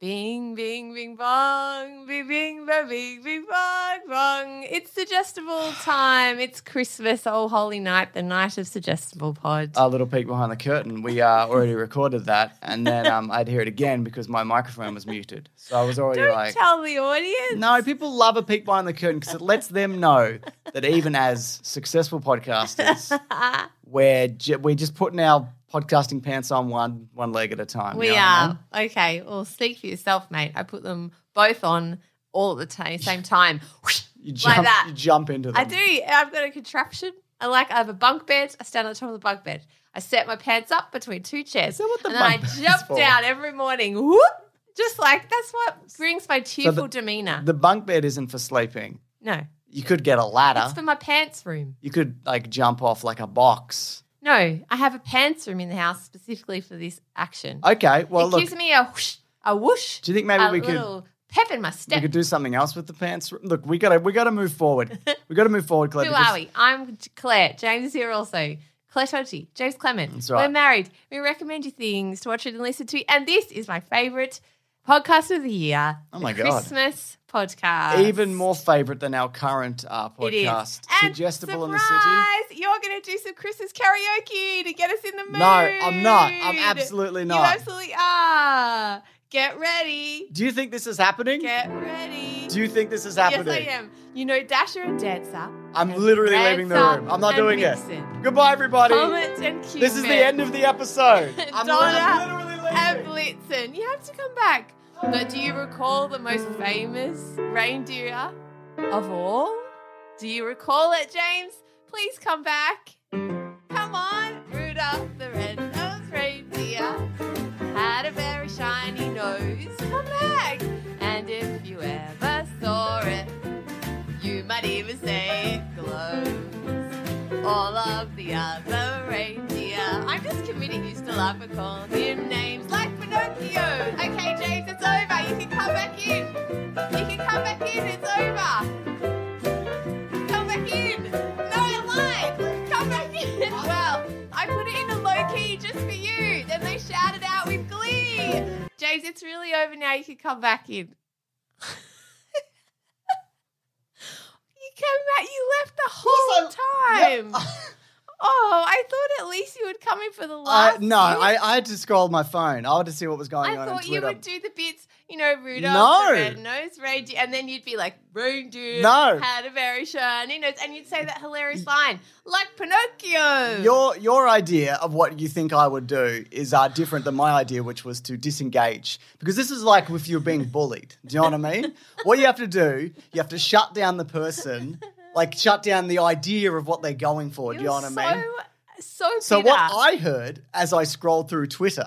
Bing, bing, bing, bong, bing, bing, bing, bing, bing, bong, bong. It's suggestible time. It's Christmas, oh holy night, the night of suggestible pod. A little peek behind the curtain. We uh, already recorded that, and then um, I'd hear it again because my microphone was muted. So I was already like, Don't like, tell the audience. no, people love a peek behind the curtain because it lets them know that even as successful podcasters, we're ju- we're just putting our podcasting pants on one one leg at a time. you We know what I mean? are. Okay, well, speak for yourself, mate. I put them both on all at the ti- same time. You like jump, that. you jump into them. I do. I've got a contraption. I like. I have a bunk bed. I stand on the top of the bunk bed. I set my pants up between two chairs, Is that what the and then I bunk bed is jump for? down every morning. Whoop! Just like that's what brings my cheerful demeanor. The bunk bed isn't for sleeping. no, You could get a ladder. it's for my pants room. you could like jump off like a box. No, I have a pants room in the house specifically for this action. Okay, well it look, gives me a whoosh, a whoosh. do you think maybe a we could pep in my step? we could do something else with the pants? Room? Look, we gotta we gotta move forward. we gotta move forward, Claire. Who because- are we? I'm Claire. James is here also. Claire Tonti, James Clement. That's right. We're married. We recommend you things to watch it and listen to. And this is my favorite podcast of the year. Oh the my God. Christmas podcast. Even more favourite than our current uh, podcast, And Suggestible in the City. You're going to do some Christmas karaoke to get us in the mood. No, I'm not. I'm absolutely not. You absolutely are. Get ready. Do you think this is happening? Get ready. Do you think this is happening? Yes, I am. You know Dasher and Dancer. I'm and literally leaving the room. I'm not doing Vixen. it. Goodbye, everybody. Comet and Cupid. This is the end of the episode. I'm, Donner I'm literally leaving. and Blitzen. You have to come back. But do you recall the most famous reindeer of all? Do you recall it, James? Please come back. Come on, Rudolph the red-nosed reindeer had a very shiny nose. Come back. And if you ever saw it, you might even say it glows. All of the other reindeer. I'm just committing you still love and calling him names like Pinocchio. Okay, James, it's over. You can come back in. You can come back in. It's over. Come back in. No, I lied. Come back in. Well, I put it in a low key just for you. Then they shouted out with glee. James, it's really over now. You can come back in. You came back. You left the whole time. Oh, I thought at least you would come in for the I, last. no. I, I had to scroll my phone. I had to see what was going I on on thought you would do the bits, you know, Rudolph No. the red-nosed reindeer, and then you'd be like, reindeer No. had a very shiny nose, and you'd say that hilarious line, like Pinocchio. Your your idea of what you think I would do is uh, different than my idea, which was to disengage. Because this is like if you're being bullied. Do you know what I mean? what you have to do, you have to shut down the person, like shut down the idea of what they're going for. do you know what I mean? So, so, So what I heard as I scrolled through Twitter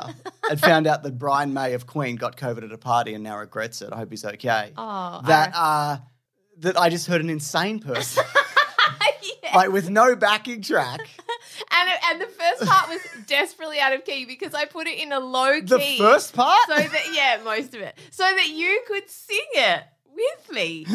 and found out that Brian May of Queen got COVID at a party and now regrets it. I hope he's okay. Oh, that uh, that I just heard an insane person, Yeah. like with no backing track. and, and the first part was desperately out of key because I put it in a low key. The first part. so that yeah, most of it, so that you could sing it with me.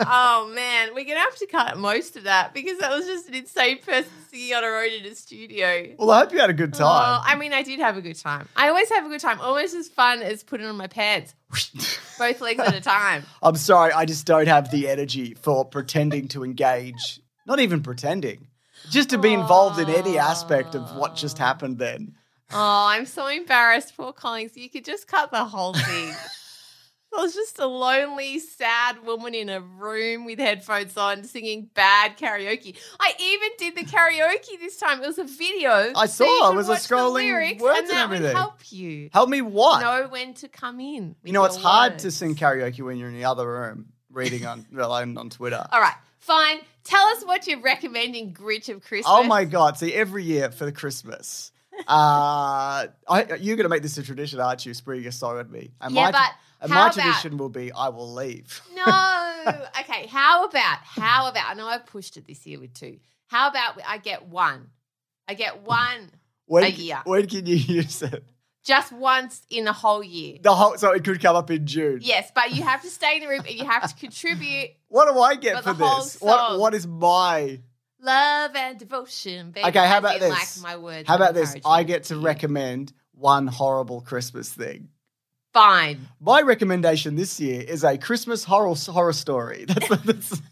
oh man, we're gonna have to cut most of that because that was just an insane person singing on her own in a studio. well, I hope you had a good Oh, time. I mean, I did have a good time. I always have a good time, almost as fun as putting on my pants, both legs at a time. I'm sorry, I just don't have the energy for pretending to engage. Not even pretending. Just to be involved in any aspect of what just happened then. Oh, I'm so embarrassed, poor Collins. You could just cut the whole thing. I was just a lonely, sad woman in a room with headphones on singing bad karaoke. I even did the karaoke this time. It was a video. I saw, it could was a watch the scrolling lyrics, words and and that everything. would help you Help me what? know when to come in. you know, it's your hard to sing karaoke when you're in the other room. reading on well, on on Twitter. All right, fine. Tell us what you're recommending Grinch of Christmas. Oh my god! See, every year for the Christmas, uh, I, you're going to make this a tradition, aren't you? Spring a song at me. And Yeah, my, but and how my about- tradition will be I will leave. No. Okay, how about, how about, I know I pushed it this year with two. How about I get one? I get one When, A year. when can you use it? just once in a whole year. The whole so it could come up in June. Yes, but you have to stay in the room and you have to contribute What do I get for the whole this? What what is my love and devotion. Baby. Okay, how about this? Like my words. How about this? I get to recommend one horrible Christmas thing. Fine. My recommendation this year is a Christmas horror horror story. That's, that's-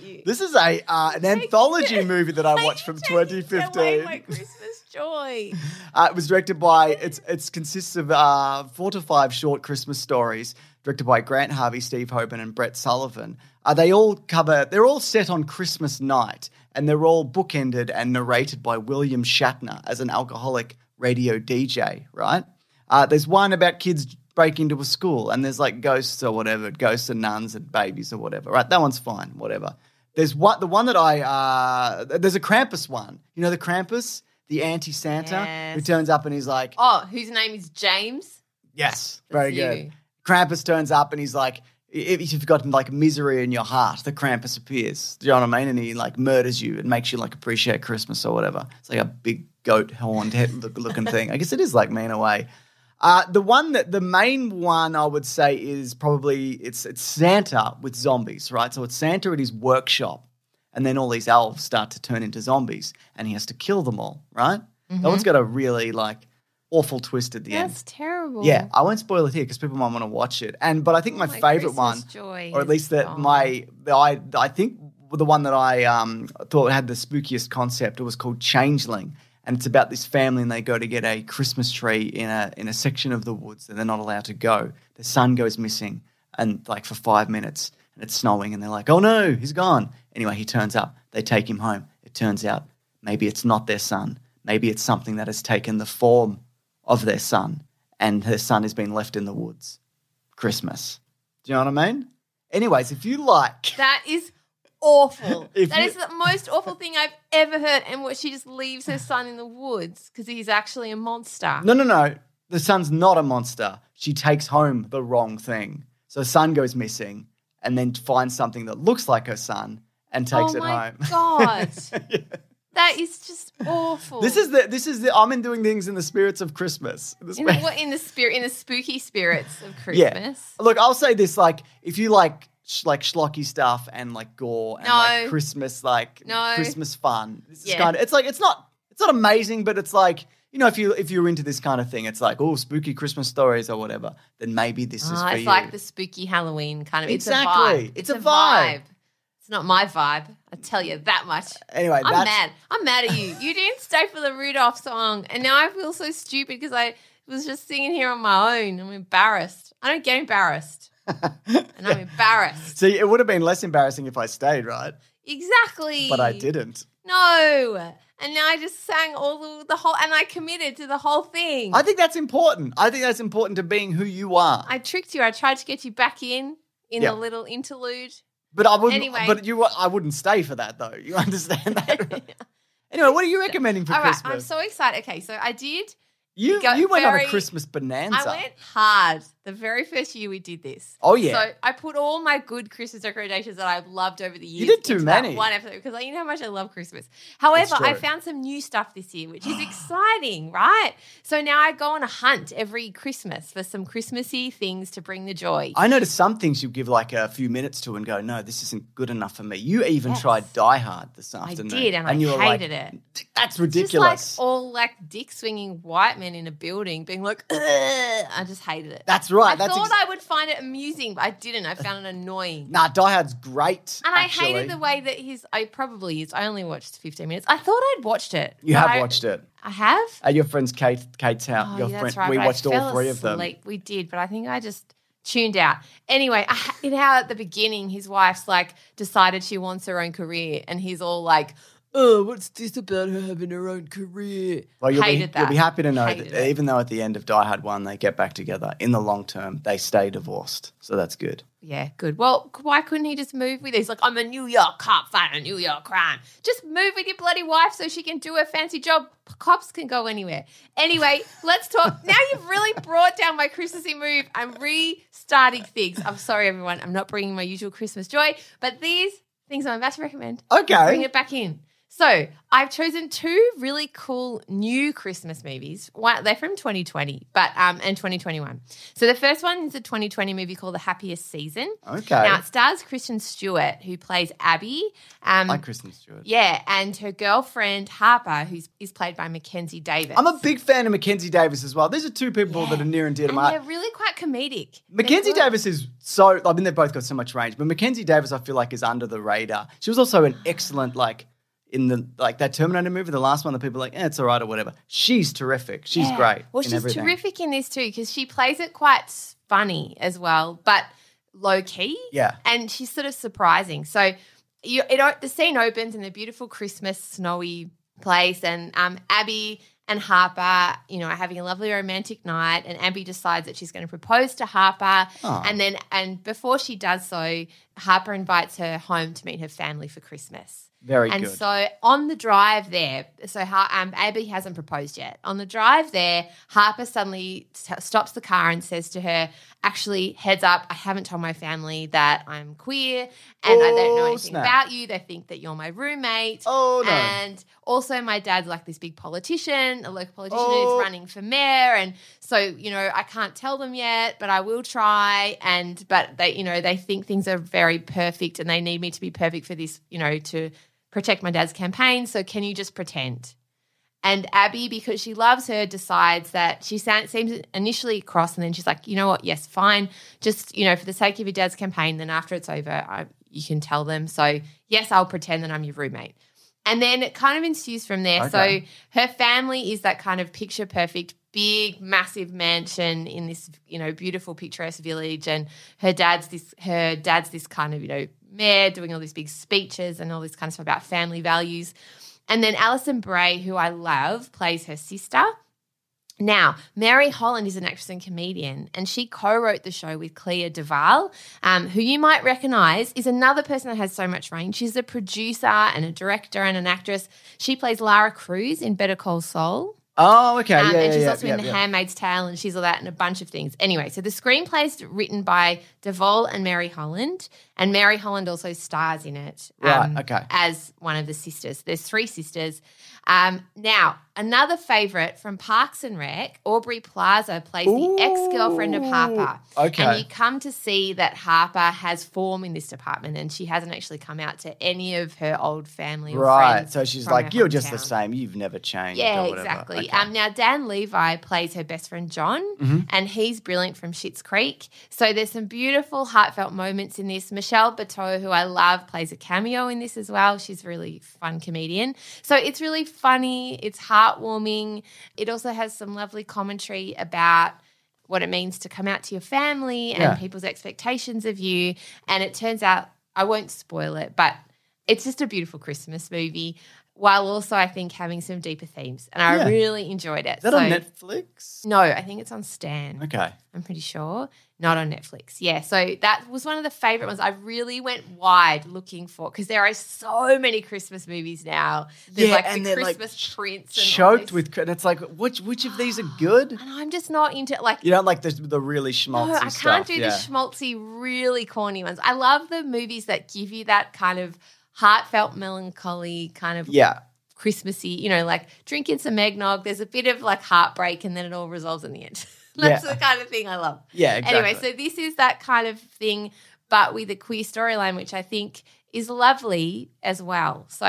You. this is a uh, an anthology movie that I watched from You're taking away 2015. My Christmas joy. Uh, it was directed by it's it's consists of uh, four to five short Christmas stories directed by Grant Harvey, Steve Hoban, and Brett Sullivan. Uh, they all cover they're all set on Christmas night, and they're all bookended and narrated by William Shatner as an alcoholic radio DJ. Right? Uh, there's one about kids break into a school, and there's like ghosts or whatever, ghosts and nuns and babies or whatever. Right? That one's fine. Whatever. There's what the one that I uh, there's a Krampus one. You know the Krampus, the anti Santa who turns up and he's like, Oh, whose name is James? Yes, That's very you. good. Krampus turns up and he's like, if you've got like misery in your heart, the Krampus appears. Do you know what I mean? And he like murders you and makes you like appreciate Christmas or whatever. It's like a big goat horned head looking thing. I guess it is like me in a way. Uh, the one that the main one I would say is probably it's it's Santa with zombies, right? So it's Santa at his workshop, and then all these elves start to turn into zombies, and he has to kill them all, right? That one's got a really like awful twist at the end. That's terrible. Yeah, I won't spoil it here because people might want to watch it. And but I think my, My favorite Christmas one, joy or at least that my the, I I think the one that I um, thought had the spookiest concept. It was called Changeling, and it's about this family and they go to get a Christmas tree in a in a section of the woods that they're not allowed to go. The son goes missing, and like for five minutes, and it's snowing, and they're like, "Oh no, he's gone." Anyway, he turns up. They take him home. It turns out maybe it's not their son. Maybe it's something that has taken the form of their son, and their son has been left in the woods. Christmas. Do you know what I mean? Anyways, if you like, That is awful. If That you- is the most awful thing I've ever heard. And what she just leaves her son in the woods because he's actually a monster. no, no, no, the son's not a monster. She takes home the wrong thing. So the son goes missing, and then finds something that looks like her son and takes oh it my home. god, Yeah. that is just awful. This is the this is the I'm in doing things in the spirits of Christmas. The in the, what in the spirit in the spooky spirits of Christmas. Yeah. Christmas. Look, I'll say this: like, if you like sh- like schlocky stuff and like gore and like Christmas, like No. Christmas fun, this is Yeah. kind of it's like it's not it's not amazing, but it's like you know if you if you're into this kind of thing, it's like oh spooky Christmas stories or whatever. Then maybe this is Ah, for it's you. like the spooky Halloween kind of. Exactly. It's a vibe. It's a vibe. It's not my vibe. I tell you that much. anyway, I'm that's mad. I'm mad at you. You didn't stay for the Rudolph song, and now I feel so stupid because I was just singing here on my own. I'm embarrassed. I don't get embarrassed, and I'm embarrassed. See, it would have been less embarrassing if I stayed, right? Exactly. But I didn't. No. And now I just sang all the, the whole, and I committed to the whole thing. I think that's important. I think that's important to being who you are. I tricked you. I tried to get you back in in Yeah. the little interlude. but I wouldn't. Anyway. But you, I wouldn't stay for that though. You understand that? right? Anyway, what are you recommending for All right, Christmas? I'm so excited. Okay, so I did. You you went on a Christmas bonanza. I went hard the very first year we did this. Oh, yeah. So I put all my good Christmas decorations that I've loved over the years. did too many. One episode because you know how much I love Christmas. However, I found some new stuff this year, which is exciting, right? So now I go on a hunt every Christmas for some Christmassy things to bring the joy. I noticed some things you give like a few minutes to and go, no, this isn't good enough for me. You even Yes. tried Die Hard this I afternoon. did, and, I you hated like, it. That's Just ridiculous. like all like dick swinging white men in a building being like, "Ugh." I just hated it. That's right. I That's thought ex- I would find it amusing, but I didn't. I found it annoying. nah, Die Hard's great. And I hated the way that his. I probably is. I only watched 15 minutes. I thought I'd watched it. You have I- watched it. I have. At your friend's Kate, Kate's house. Oh, your yeah, friend, that's right. we watched all three of them. We did, but I think I just tuned out. Anyway, I how at the beginning his wife's like decided she wants her own career, and he's all like, oh, what's this about her having her own career? Well, you'll be, Hated you'll be happy to know Hated that it. even though at the end of Die Hard 1 they get back together, in the long term, they stay divorced. So that's good. Yeah, good. Well, why couldn't he just move with? He's like, I'm a New York cop fighting a New York crime. Just move with your bloody wife so she can do her fancy job. Cops can go anywhere. Anyway, let's talk. Now you've really brought down my Christmassy move. I'm restarting things. I'm sorry, everyone. I'm not bringing my usual Christmas joy, but these things I'm about to recommend Okay. bring it back in. So I've chosen two really cool new Christmas movies. One, they're from 2020, but um, and 2021. So the first one is a 2020 movie called The Happiest Season. Okay. Now it stars Kristen Stewart, who plays Abby. Um, like Kristen Stewart. yeah, and her girlfriend Harper, who's is played by Mackenzie Davis. I'm a big fan of Mackenzie Davis as well. These are two people that are near and dear to and my they're really quite comedic. Mackenzie Davis is so. I mean, they've both got so much range, but Mackenzie Davis, I feel like, is under the radar. She was also an excellent, like, in the like that Terminator movie, the last one the people are like, eh, it's all right or whatever. She's terrific. She's Yeah. great. Well, she's everything. terrific in this too because she plays it quite funny as well, but low key. Yeah. and she's sort of surprising. So you, it the scene opens in the beautiful Christmas snowy place, and um, Abby and Harper, you know, are having a lovely romantic night, and Abby decides that she's going to propose to Harper, and then and before she does so, Harper invites her home to meet her family for Christmas. Very And good. And so on the drive there, so um, Abby hasn't proposed yet. On the drive there, Harper suddenly t- stops the car and says to her, "Actually, heads up, I haven't told my family that I'm queer, and I don't know Oh, anything snap. about you. They think that you're my roommate. Oh, no. And also, my dad's like this big politician, a local politician Oh. who's running for mayor, and so you know I can't tell them yet, but I will try. And but they, you know, they think things are very perfect, and they need me to be perfect for this, you know, to protect my dad's campaign. So can you just pretend? And Abby, because she loves her, decides that she seems initially cross, and then she's like, you know what? Yes, fine. Just you know, for the sake of your dad's campaign, then after it's over, I, you can tell them. So yes, I'll pretend that I'm your roommate. And then it kind of ensues from there. Okay. So her family is that kind of picture perfect, big, massive mansion in this, you know, beautiful, picturesque village. And her dad's this, her dad's this kind of, you know, mayor doing all these big speeches and all this kind of stuff about family values. And then Alison Brie, who I love, plays her sister. Now, Mary Holland is an actress and comedian, and she co wrote the show with Clea Duvall, um, who you might recognize is another person that has so much range. She's a producer and a director and an actress. She plays Lara Cruz in Better Call Saul. oh, okay. Um, yeah, and she's yeah, also yeah, in The. Handmaid's Tale, and she's all that and a bunch of things. Anyway, so the screenplay is written by Duvall and Mary Holland, and Mary Holland also stars in it. Right, um, okay. As one of the sisters. There's three sisters. Um, now, another favorite from Parks and Rec, Aubrey Plaza plays the ex girlfriend of Harper. okay. And you come to see that Harper has form in this department, and she hasn't actually come out to any of her old family or Right. friends So she's like, you're just the same. You've never changed. Yeah, or whatever. exactly. Okay. Um, now Dan Levy plays her best friend John, Mm-hmm. and he's brilliant from Schitt's Creek. So there's some beautiful, heartfelt moments in this. Michelle Buteau, who I love, plays a cameo in this as well. She's a really fun comedian. So it's really funny. It's heartwarming. It also has some lovely commentary about what it means to come out to your family and Yeah. people's expectations of you. And it turns out, I won't spoil it, but it's just a beautiful Christmas movie. While also, I think having some deeper themes, and I Yeah. really enjoyed it. Is that So- on Netflix? No, I think it's on Stan. Okay. I'm pretty sure. Not on Netflix. Yeah. So that was one of the favorite ones. I really went wide looking for because there are so many Christmas movies now. There's Yeah, like and the they're, like, Christmas Prince and Choked with. And it's like, which which of these are good? And I'm just not into like You don't like the the really schmaltzy no, I can't stuff. do yeah. the schmaltzy, really corny ones. I love the movies that give you that kind of heartfelt melancholy, kind of yeah. Christmassy, you know, like drinking some eggnog. There's a bit of like heartbreak and then it all resolves in the end. That's Yeah. the kind of thing I love. Yeah, exactly. Anyway, so this is that kind of thing, but with a queer storyline, which I think is lovely as well. So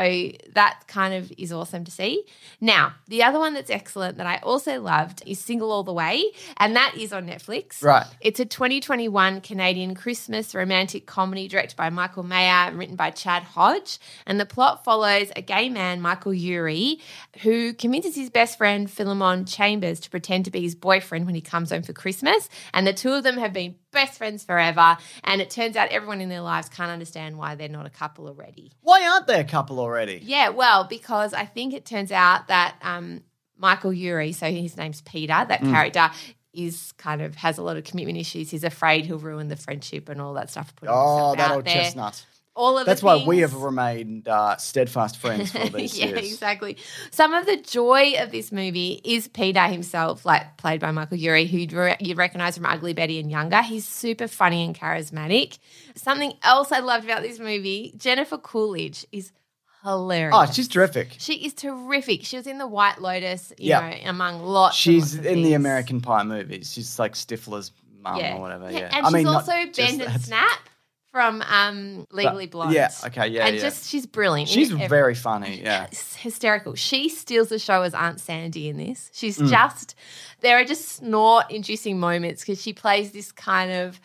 that kind of is awesome to see. Now, the other one that's excellent that I also loved is Single All the Way, and that is on Netflix. Right. It's a 2021 Canadian Christmas romantic comedy directed by Michael Mayer and written by Chad Hodge. And the plot follows a gay man, Michael Urie, who convinces his best friend, Philemon Chambers, to pretend to be his boyfriend when he comes home for Christmas. And the two of them have been best friends forever. And it turns out everyone in their lives can't understand why they're not a couple already. Why aren't they a couple already? Yeah, well, because I think it turns out that um, Michael Urie, so his name's Peter, that Mm. character is kind of has a lot of commitment issues. He's afraid he'll ruin the friendship and all that stuff. putting Oh, that old there. chestnut. All of That's why we have remained uh, steadfast friends for these yeah, years. exactly. Some of the joy of this movie is Peter himself, like played by Michael Urie, who you'd recognize from Ugly Betty and Younger. He's super funny and charismatic. Something else I loved about this movie, Jennifer Coolidge is hilarious. Oh, she's terrific. She is terrific. She was in the White Lotus, you Yeah. know, among lots. She's lots in the. American Pie movies. She's like Stifler's mum yeah. or whatever. Yeah, and I she's mean, also Bend and that. Snap from um, Legally Blonde. yeah, okay, yeah, and yeah. just she's brilliant. in She's every- very funny. Yeah, It's hysterical. She steals the show as Aunt Sandy in this. She's Mm. just there are just snort inducing moments because she plays this kind of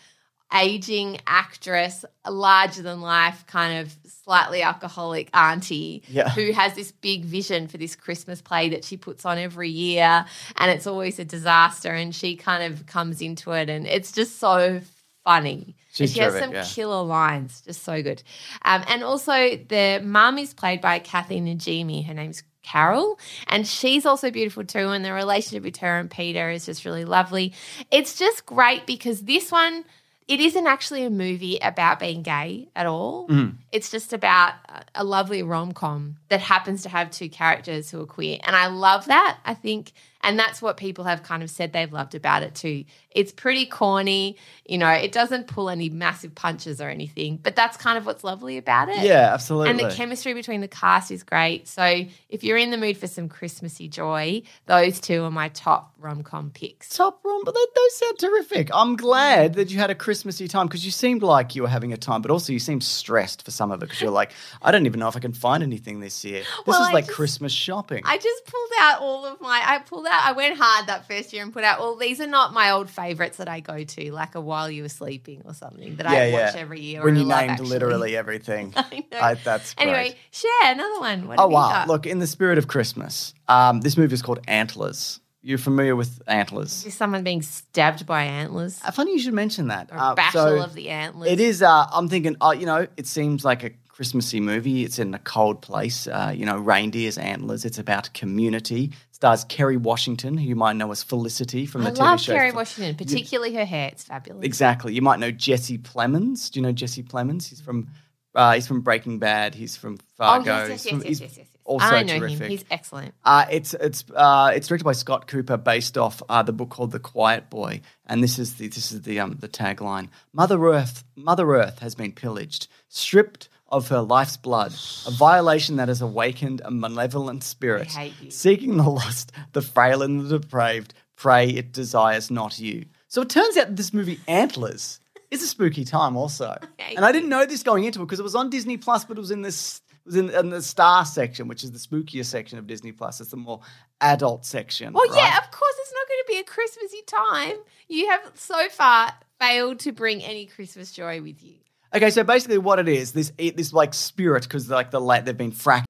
aging actress, larger than life kind of slightly alcoholic auntie Yeah. who has this big vision for this Christmas play that she puts on every year and it's always a disaster and she kind of comes into it and it's just so funny. She's she has terrific, some yeah. killer lines, just so good. Um, and also, the mum is played by Kathy Najimy. Her name's Carol, and she's also beautiful too. And the relationship with her and Peter is just really lovely. It's just great because this one, it isn't actually a movie about being gay at all. Mm. It's just about a- a lovely rom com that happens to have two characters who are queer. And I love that. I think, and that's what people have kind of said they've loved about it too. It's pretty corny, you know, it doesn't pull any massive punches or anything, but that's kind of what's lovely about it. yeah, absolutely. And the chemistry between the cast is great. So if you're in the mood for some Christmassy joy, those two are my top rom com picks. Top rom, but those sound terrific. I'm glad that you had a Christmassy time because you seemed like you were having a time, but also you seemed stressed for some of it because you're like, I don't even know if I can find anything this year. This Well, is like just- Christmas shopping. I just pulled out all of my. I pulled out. I went hard that first year and put out. Well, these are not my old favorites that I go to, like a While You Were Sleeping or something that I watch every year. When you named Actually. literally everything. I know. I- that's great. anyway. Share another one. What Oh wow! got? Look, in the spirit of Christmas, um, this movie is called Antlers. You're familiar with Antlers? Is someone being stabbed by antlers? Uh, Funny you should mention that. Or Uh, Battle so of the Antlers? It is. Uh, I'm thinking. Uh, you know, it seems like a Christmassy movie. It's in a cold place. Uh, you know, reindeers, antlers. It's about community. Stars Kerry Washington, who you might know as Felicity from the I TV love show. Kerry Fe- Washington, particularly her hair. It's fabulous. Exactly. You might know Jesse Plemons. Do you know Jesse Plemons? He's from. Uh, he's from Breaking Bad. He's from Oh, Fargo. yes, yes, He's from- yes, yes, yes, yes, yes. Also I know terrific. him. He's excellent. Uh, it's it's uh, it's directed by Scott Cooper, based off uh, the book called The Quiet Boy, and this is the this is the um the tagline: Mother Earth, Mother Earth has been pillaged, stripped of her life's blood, a violation that has awakened a malevolent spirit, I hate you. seeking the lost, the frail and the depraved. Pray it desires not you. So it turns out that this movie Antlers is a spooky time also, hate and I didn't know this going into it because it was on Disney Plus, but it was in this was in, in the Star section, which is the spookier section of Disney Plus. It's the more adult section. Well, right? yeah, of course, it's not going to be a Christmassy time. You have so far failed to bring any Christmas joy with you. Okay, so basically, what it is this this like spirit because like the la- they've been fracked.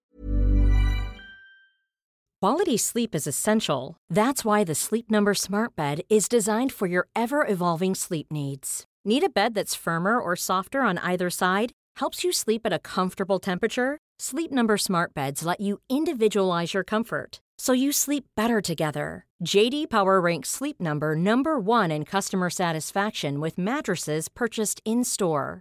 Quality sleep is essential. That's why the Sleep Number Smart Bed is designed for your ever evolving sleep needs. Need a bed that's firmer or softer on either side? Helps you sleep at a comfortable temperature? Sleep Number Smart Beds let you individualize your comfort so you sleep better together. JD Power ranks Sleep Number number 1 in customer satisfaction with mattresses purchased in-store.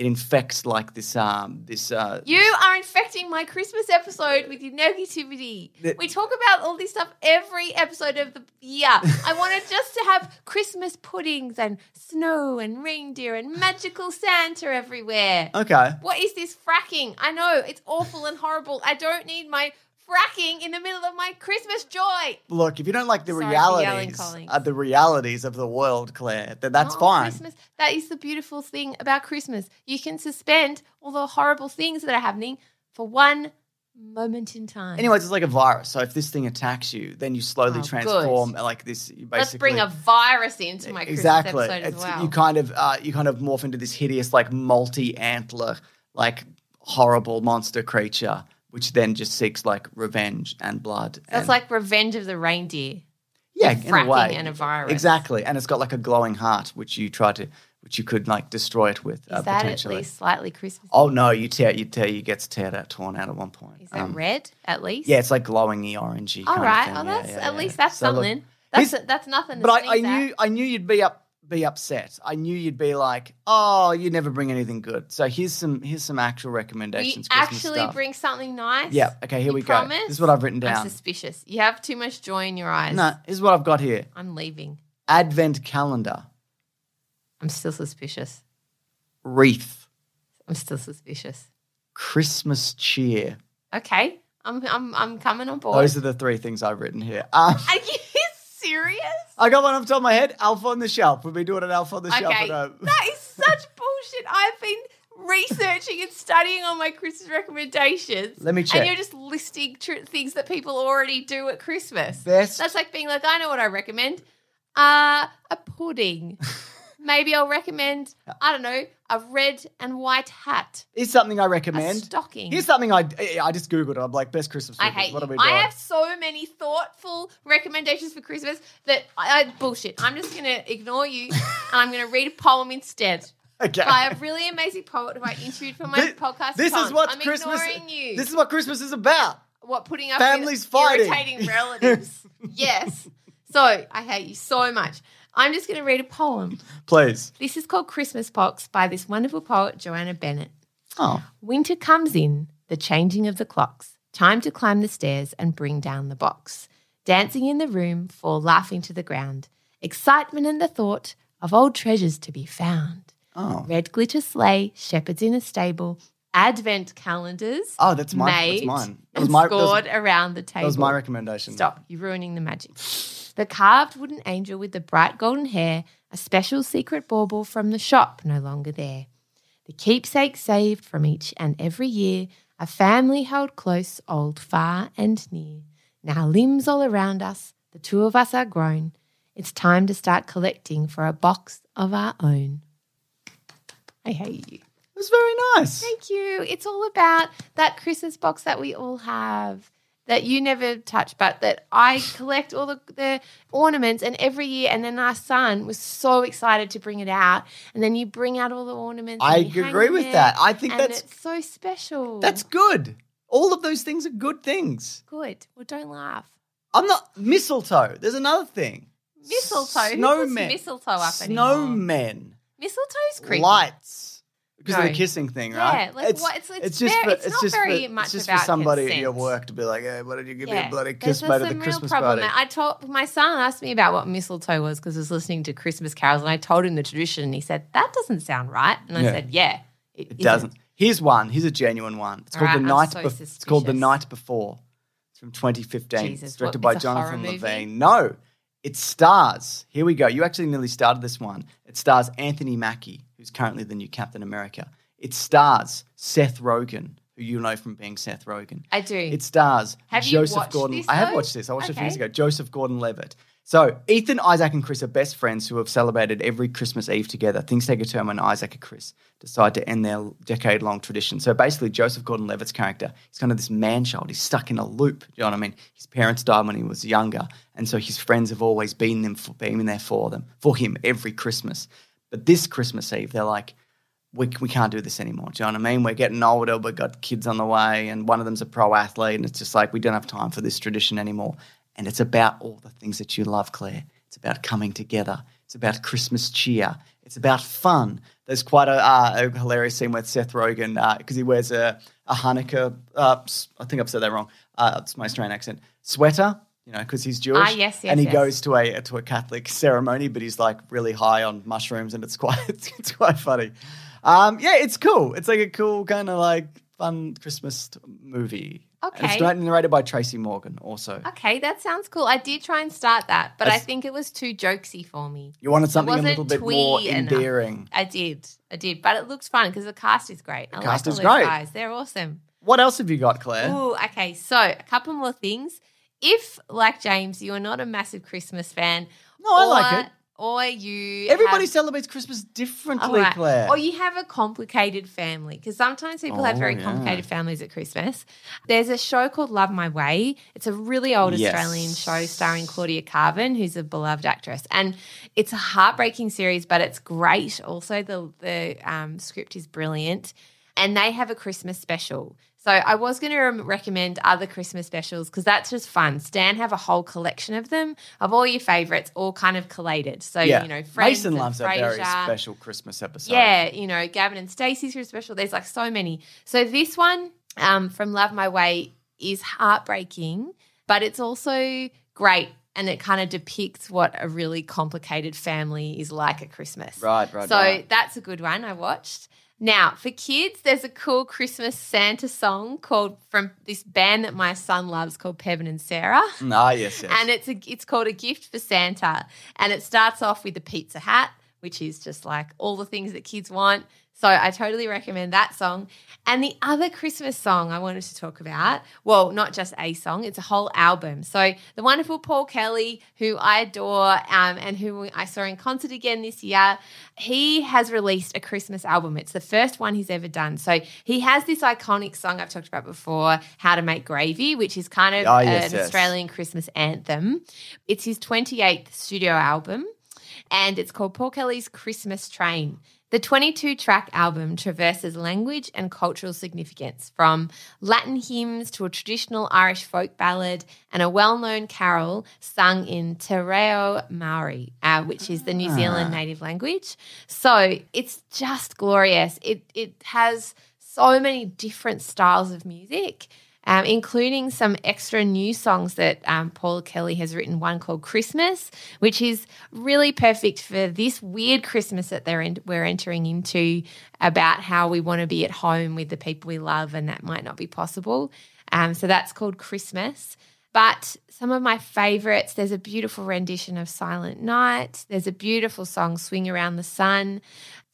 It infects like this um this uh You are infecting my Christmas episode with your negativity. The- we talk about all this stuff every episode of the year. I wanted just to have Christmas puddings and snow and reindeer and magical Santa everywhere. okay. What is this fracking? I know it's awful and horrible. I don't need my fracking in the middle of my Christmas joy. Look, if you don't like the Sorry for yelling, realities, colleagues. uh, the realities of the world, Claire, then that's Oh, fine. Christmas. That is the beautiful thing about Christmas. You can suspend all the horrible things that are happening for one moment in time. Anyways, it's like a virus. So if this thing attacks you, then you slowly Oh, transform like this. You basically let's bring a virus into my Christmas exactly. episode as It's- well. You kind of uh, you kind of morph into this hideous like multi antler like horrible monster creature, which then just seeks like revenge and blood. That's and, like Revenge of the Reindeer. yeah, in a way, and a virus. Exactly, and it's got like a glowing heart, which you try to, which you could like destroy it with Is uh, that at least slightly Christmas? Oh no, you tear you tear you gets teared out, torn out at one point. Is that Um, red at least? Yeah, it's like glowingy orangey. All kind right. Of Oh. Yeah, that's yeah, at yeah. least that's So look- something. That's Here's- that's nothing. But I, I knew I knew you'd be up be upset. I knew you'd be like, oh, you never bring anything good. So here's some here's some actual we recommendations. Christmas actually stuff. bring something nice. Yeah. Okay. Here You we promise? go. This is what I've written I'm down. suspicious. You have too much joy in your eyes. No, here's what I've got here. I'm leaving. Advent calendar, I'm still suspicious. wreath, I'm still suspicious. Christmas cheer. Okay. I'm I'm I'm coming on board. Those are the three things I've written here. Um, Are you serious? I got one off the top of my head. Elf on the shelf. We've been doing an Elf on the shelf. Okay. at home. That is such bullshit. I've been researching and studying on my Christmas recommendations. Let me check. And you're just listing tr- things that people already do at Christmas. Best That's like being like, I know what I recommend. Uh, a pudding. Maybe I'll recommend, I don't know, a red and white hat. is something I recommend. stocking. Here's something I I just googled. I'm like best Christmas. I hate What you. are we doing? I have so many thoughtful recommendations for Christmas that I, I bullshit. I'm just gonna ignore you and I'm gonna read a poem instead. okay. by a really amazing poet who I interviewed for my Thi- podcast. This is what I'm Christmas. ignoring you. This is what Christmas is about. what putting up families fighting. irritating relatives. yes. So I hate you so much. I'm just going to read a poem. Please. This is called Christmas Box by this wonderful poet Joanna Bennett. Oh, Winter comes in, the changing of the clocks. Time to climb the stairs and bring down the box. Dancing in the room, fall laughing to the ground. Excitement and the thought of old treasures to be found. oh, Red glitter sleigh, shepherds in a stable, advent calendars. oh. That's mine. That's made mine. That and was my. That was, scored around the table. that was my recommendation. Stop, you're ruining the magic. The carved wooden angel with the bright golden hair, a special secret bauble from the shop no longer there. The keepsake saved from each and every year, a family held close, old, far, and near. Now limbs all around us, the two of us are grown. It's time to start collecting for a box of our own. I hate you. Was very nice. Thank you. It's all about that Christmas box that we all have that you never touch, but that I collect all the, the ornaments and every year. And then our son was so excited to bring it out. And then you bring out all the ornaments. I and you hang agree with there, that. I think and that's it's so special. that's good. All of those things are good things. good. Well, don't laugh. I'm not mistletoe. There's another thing. Mistletoe. Snowmen. mistletoe up anymore? Snowmen. Mistletoe's creepy. Lights. Because of the kissing thing, Yeah, right? like, what- it's- it's very- it's not just very for, much it's just about for somebody at your work to be like, hey, why did you give me a bloody kiss mate at the Christmas problem party? I told my son asked me about what mistletoe was because I was listening to Christmas carols, and I told him the tradition, and he said that doesn't sound right, and I Yeah. said, yeah, It isn't." doesn't. Here's one. Here's a genuine one. It's All called right, the night. so Bef- it's called the night before. It's from 2015. Jesus, it's directed what, by it's Jonathan? Levine. No, it stars. Here we go. You actually nearly started this one. It stars Anthony Mackie, who's currently the new Captain America. It stars Seth Rogen, who you know from being Seth Rogen. I do. It stars Have you Joseph Gordon. this, I have watched this. I watched it a few years ago. Joseph Gordon-Levitt. So Ethan, Isaac, and Chris are best friends who have celebrated every Christmas Eve together. Things take a turn when Isaac and Chris decide to end their decade-long tradition. So basically, Joseph Gordon-Levitt's character, is kind of this man-child. He's stuck in a loop. Do you know what I mean? His parents died when he was younger, and so his friends have always been them, for, been there for them, for him every Christmas. But this Christmas Eve, they're like, we, we can't do this anymore. Do you know what I mean? We're getting older, we've got kids on the way, and one of them's a pro athlete, and it's just like we don't have time for this tradition anymore. And it's about all the things that you love, Claire. It's about coming together. It's about Christmas cheer. It's about fun. There's quite a, uh, a hilarious scene with Seth Rogen because he wears a, a Hanukkah, uh, I think I've said that wrong, uh, it's my Australian accent, sweater, you know, because he's Jewish. Ah, yes, yes, And he yes. goes to a to a Catholic ceremony, but he's like really high on mushrooms, and it's quite it's, it's quite funny. Um, yeah, it's cool. It's like a cool kind of like fun Christmas movie. And Okay. it's narrated by Tracy Morgan. Also, okay, that sounds cool. I did try and start that, but I That's- think it was too jokesy for me. you wanted something a little bit more twee enough. endearing. I did, I did, but it looks fun because the cast is great. I cast like is great. Guys, they're awesome. What else have you got, Claire? Ooh, okay. So a couple more things. If, like James, you are not a massive Christmas fan, No, I or, like it. Or you Everybody have, celebrates Christmas differently, right. Claire. Or you have a complicated family because sometimes people have Oh, very yeah. complicated families at Christmas. There's a show called Love My Way. It's a really old Yes. Australian show starring Claudia Karvan, who's a beloved actress, and it's a heartbreaking series, but it's great. Also, the the um, script is brilliant, and they have a Christmas special. So I was going to recommend other Christmas specials because that's just fun. Stan have a whole collection of them of all your favorites, all kind of collated. So yeah. you know, Friends Mason loves a very special Christmas episode. Yeah, you know, Gavin and Stacey's Christmas special. There's like so many. So this one um, from Love My Way is heartbreaking, but it's also great. And it kind of depicts what a really complicated family is like at Christmas. Right, right, So right. that's a good one I watched. Now, for kids, there's a cool Christmas Santa song called from this band that my son loves called Pevin and Sarah Ah, yes, yes. and it's a it's called a gift for Santa, and it starts off with a pizza hat, which is just like all the things that kids want. So I totally recommend that song. And the other Christmas song I wanted to talk about, well, not just a song, it's a whole album. So the wonderful Paul Kelly, who I adore um, and who I saw in concert again this year, he has released a Christmas album. It's the first one he's ever done. So he has this iconic song I've talked about before, How to Make Gravy, which is kind of Ah, yes, an yes. Australian Christmas anthem. It's his 28th studio album and it's called Paul Kelly's Christmas Train. The 22 track album traverses language and cultural significance from Latin hymns to a traditional Irish folk ballad and a well known carol sung in Te Reo Maori, uh, which is the New Zealand native language. So it's just glorious. It, it has so many different styles of music um, including some extra new songs that um, Paul Kelly has written. One called Christmas, which is really perfect for this weird Christmas that they're in, we're entering into about how we want to be at home with the people we love, and that might not be possible. Um, so that's called Christmas. But some of my favorites, there's a beautiful rendition of Silent Night. There's a beautiful song, Swing Around the Sun.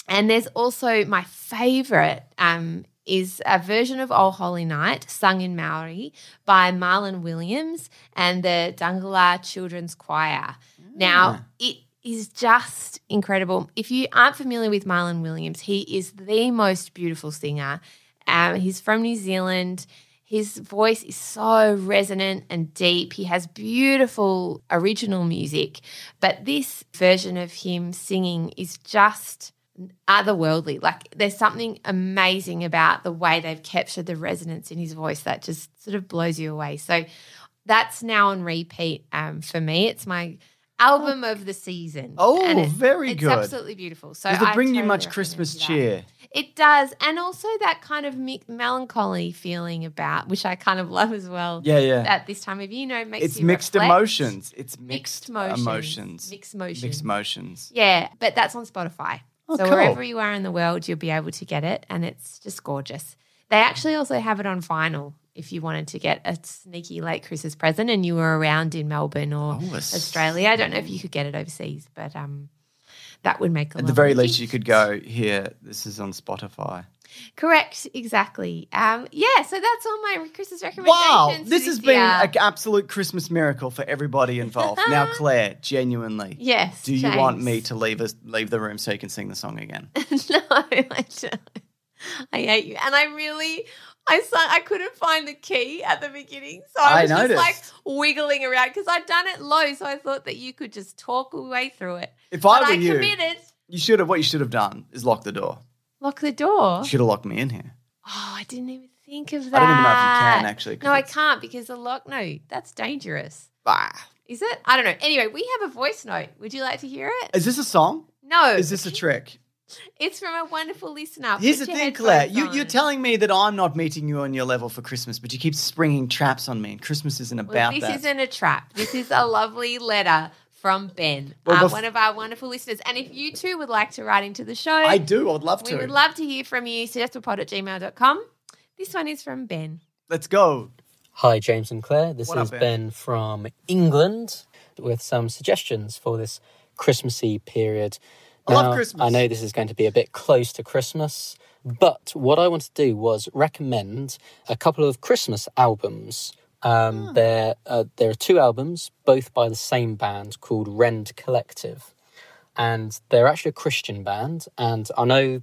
And there's also my favorite um, is a version of Oh Holy Night sung in Maori by Marlon Williams and the Dhungala Children's Choir. Now, it is just incredible. If you aren't familiar with Marlon Williams, he is the most beautiful singer. Um, he's from New Zealand. His voice is so resonant and deep. He has beautiful original music, but this version of him singing is just otherworldly. Like there's something amazing about the way they've captured the resonance in his voice that just sort of blows you away. So that's now on repeat um, for me. It's my album of the season. Oh, it- very it's good. absolutely beautiful. So Does it bring you much Christmas cheer? It does, and also that kind of mi- melancholy feeling about, which I kind of love as well. Yeah, yeah. At this time of year, you know, makes It's mixed reflect. emotions. It's mixed, Mixed emotions. emotions. Mixed emotions. Mixed emotions. Yeah, but that's on Spotify. Oh, so cool. wherever you are in the world, you'll be able to get it, and it's just gorgeous. They actually also have it on vinyl if you wanted to get a sneaky late Christmas present and you were around in Melbourne or Oh, Australia. I don't know if you could get it overseas, but um, that would make a At the very least, you could go here. This is on Spotify. Correct, exactly. Um, yeah, so that's all my Christmas recommendations. Wow, for this has been an absolute Christmas miracle for everybody involved. now, Claire, genuinely, yes. do you want me to leave us leave the room so you can sing the song again? no, I don't. I hate you, and I really, I sung, I couldn't find the key at the beginning, so I I was just like wiggling around because I'd done it low, so I thought that you could just talk your way through it. If But I were I you, committed. you should have. What you should have done is lock the door. Lock the door. You should have locked me in here. Oh, I didn't even think of that. I don't even know if you can actually. No, I it's- can't because the lock. No, that's dangerous. Bah. Is it? I don't know. Anyway, we have a voice note. Would you like to hear it? Is this a song? No. Is this a trick? It's from a wonderful listener. Here's Put the your thing, Claire. headphones You, you're telling me that I'm not meeting you on your level for Christmas, but you keep springing traps on me, and Christmas isn't Well, about this that. isn't a trap. This is a lovely letter from Ben, Well, uh, one of our wonderful listeners. And if you too would like to write into the show, I do. I would love to. we would love to hear from you. Suggestiblepod at gmail.com. This one is from Ben. Let's go. Hi, James and Claire. This What up, is Ben? ben from England with some suggestions for this Christmassy period. I love Christmas. I know this is going to be a bit close to Christmas, But what I want to do was recommend a couple of Christmas albums. Um, there, uh, there are two albums, both by the same band called Rend Collective, and they're actually a Christian band. And I know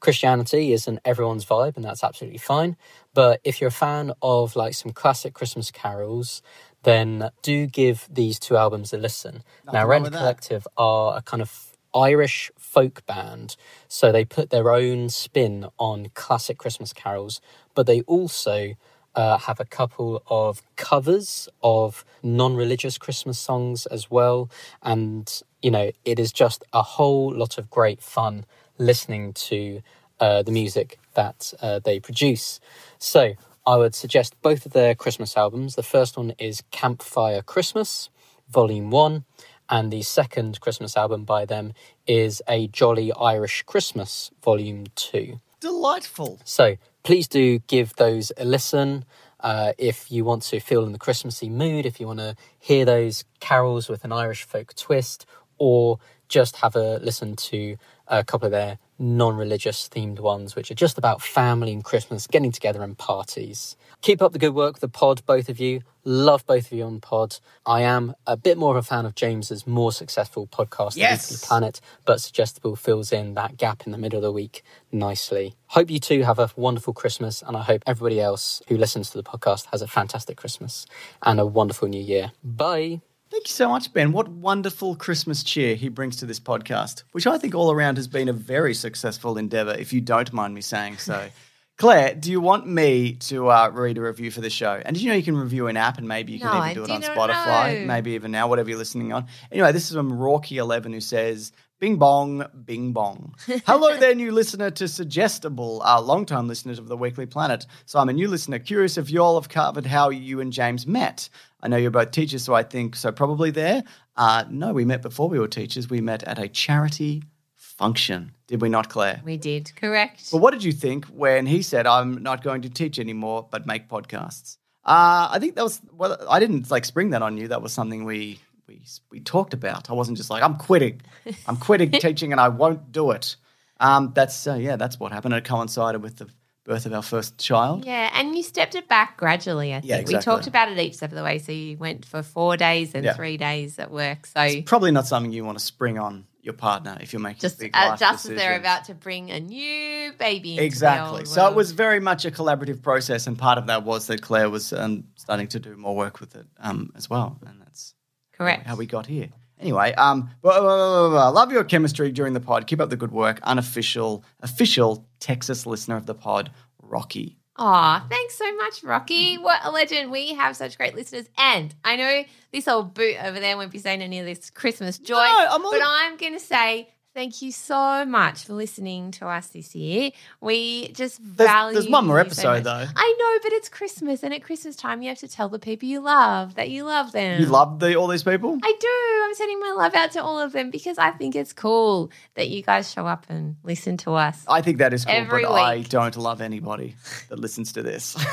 Christianity isn't everyone's vibe, and that's absolutely fine. But if you're a fan of like some classic Christmas carols, then do give these two albums a listen. now, wrong Rend that. Collective are a kind of Irish folk band, so they put their own spin on classic Christmas carols, but they also uh, have a couple of covers of non-religious Christmas songs as well, and you know it is just a whole lot of great fun listening to uh, the music that uh, they produce. So I would suggest both of their Christmas albums. The first one is Campfire Christmas, Volume One, and the second Christmas album by them is A Jolly Irish Christmas, Volume Two. Delightful. So please do give those a listen. Uh, if you want to feel in the Christmassy mood, if you want to hear those carols with an Irish folk twist, or just have a listen to a couple of their non religious themed ones, which are just about family and Christmas, getting together and parties. Keep up the good work, the pod, both of you. Love both of you on the pod. I am a bit more of a fan of James's more successful podcast, The Yes. Weekly Planet, but Suggestible fills in that gap in the middle of the week nicely. Hope you too have a wonderful Christmas, and I hope everybody else who listens to the podcast has a fantastic Christmas and a wonderful new year. Bye. Thank you so much, Ben. What wonderful Christmas cheer he brings to this podcast, which I think all around has been a very successful endeavor, if you don't mind me saying so. Claire, do you want me to uh, read a review for the show? And did you know you can review an app and maybe you can No, even I do it on Spotify, know. maybe even now, whatever you're listening on. Anyway, this is from Rorky11 who says, Bing bong, bing bong. Hello there, new listener to Suggestible, our long-time listeners of the Weekly Planet. So I'm a new listener, curious if you all have covered how you and James met. I know you're both teachers, so I think so. Probably there. Uh, no, we met before we were teachers. We met at a charity function, did we not, Claire? We did, correct. But what did you think when he said, "I'm not going to teach anymore, but make podcasts"? Uh, I think that was well. I didn't like spring that on you. That was something we we we talked about. I wasn't just like, "I'm quitting. I'm quitting teaching, and I won't do it." Um, that's uh, yeah, that's what happened. It coincided with the birth of our first child. Yeah, and you stepped it back gradually, I think. Yeah, We talked about it each step of the way. So you went for four days and Yeah. three days at work. So Probably not something you want to spring on your partner if you're making just, big uh, just as they're about to bring a new baby into the Exactly. So it was very much a collaborative process, and part of that was that Claire was um, starting to do more work with it um, as well, and that's correct. how we got here. Anyway, um, blah, blah, blah, blah, blah. love your chemistry during the pod. Keep up the good work. Unofficial, official Texas listener of the pod, Rocky. Aw, thanks so much, Rocky. What a legend. We have such great listeners. And I know this old boot over there won't be saying any of this Christmas joy, I'm all- but I'm going to say thank you so much for listening to us this year. We just There's, value there's one more you so episode though. I know, but it's Christmas, and at Christmas time, you have to tell the people you love that you love them. You love the, all these people. I do. I'm sending my love out to all of them because I think it's cool that you guys show up and listen to us. I think that is cool, but I don't love anybody that listens to this.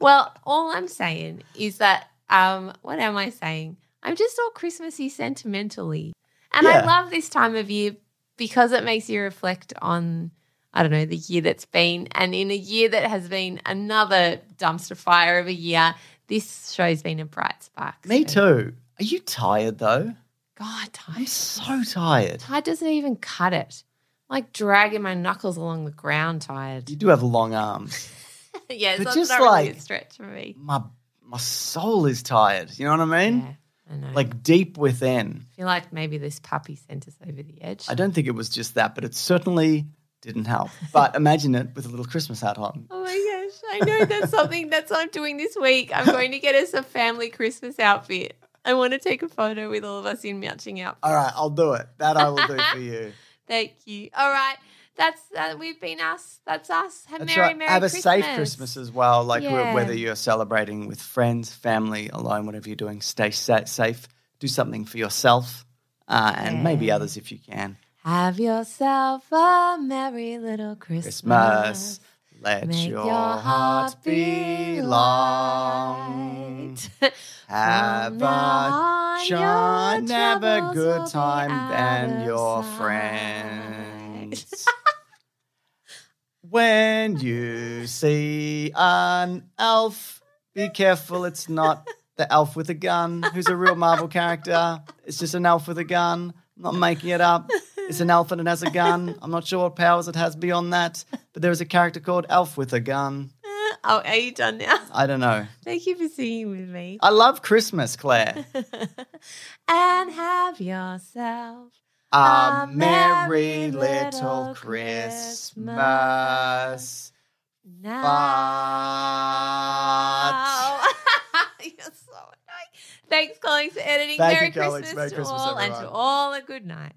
Well, all I'm saying is that um, what am I saying? I'm just all Christmassy sentimentally. And I love this time of year because it makes you reflect on I don't know, the year that's been and in a year that has been another dumpster fire of a year, this show's been a bright spark. Me So- too. Are you tired though? God, tired. I'm so tired. Tide doesn't even cut it. Like dragging my knuckles along the ground tired. You do have long arms. yeah, But so just it's not really like- a stretch for me. My my soul is tired. You know what I mean? Yeah. Like deep within. I feel like maybe this puppy sent us over the edge. I don't think it was just that, but it certainly didn't help. But imagine it with a little Christmas hat on. Oh my gosh, I know that's something that's what I'm doing this week. I'm going to get us a family Christmas outfit. I want to take a photo with all of us in matching outfits. All right, I'll do it. That I will do for you. Thank you. All right. That's uh, we've been us. That's us. Have That's merry, right. merry Have a safe Christmas as well. Like Yeah. whether you're celebrating with friends, family, alone, whatever you're doing, stay sa- safe. Do something for yourself uh, and maybe others if you can. Have yourself a merry little Christmas. Christmas. Let Make your, heart be light. Have a your have a good time, and your friends. When you see an elf, be careful it's not the elf with a gun who's a real Marvel character. It's just an elf with a gun. I'm not making it up. It's an elf and it has a gun. I'm not sure what powers it has beyond that, but there is a character called Elf with a gun. Oh, are you done now? I don't know. Thank you for singing with me. I love Christmas, Claire. and have yourself A A merry merry little little Christmas. now. But You're so annoying. Thanks, Collings, for editing. Thank Merry you, Collings. Christmas Merry to Christmas, all, and to all a good night.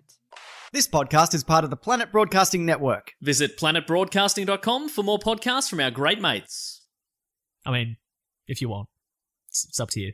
This podcast is part of the Planet Broadcasting Network. Visit planetbroadcasting.com for more podcasts from our great mates. I mean, if you want, it's, it's up to you.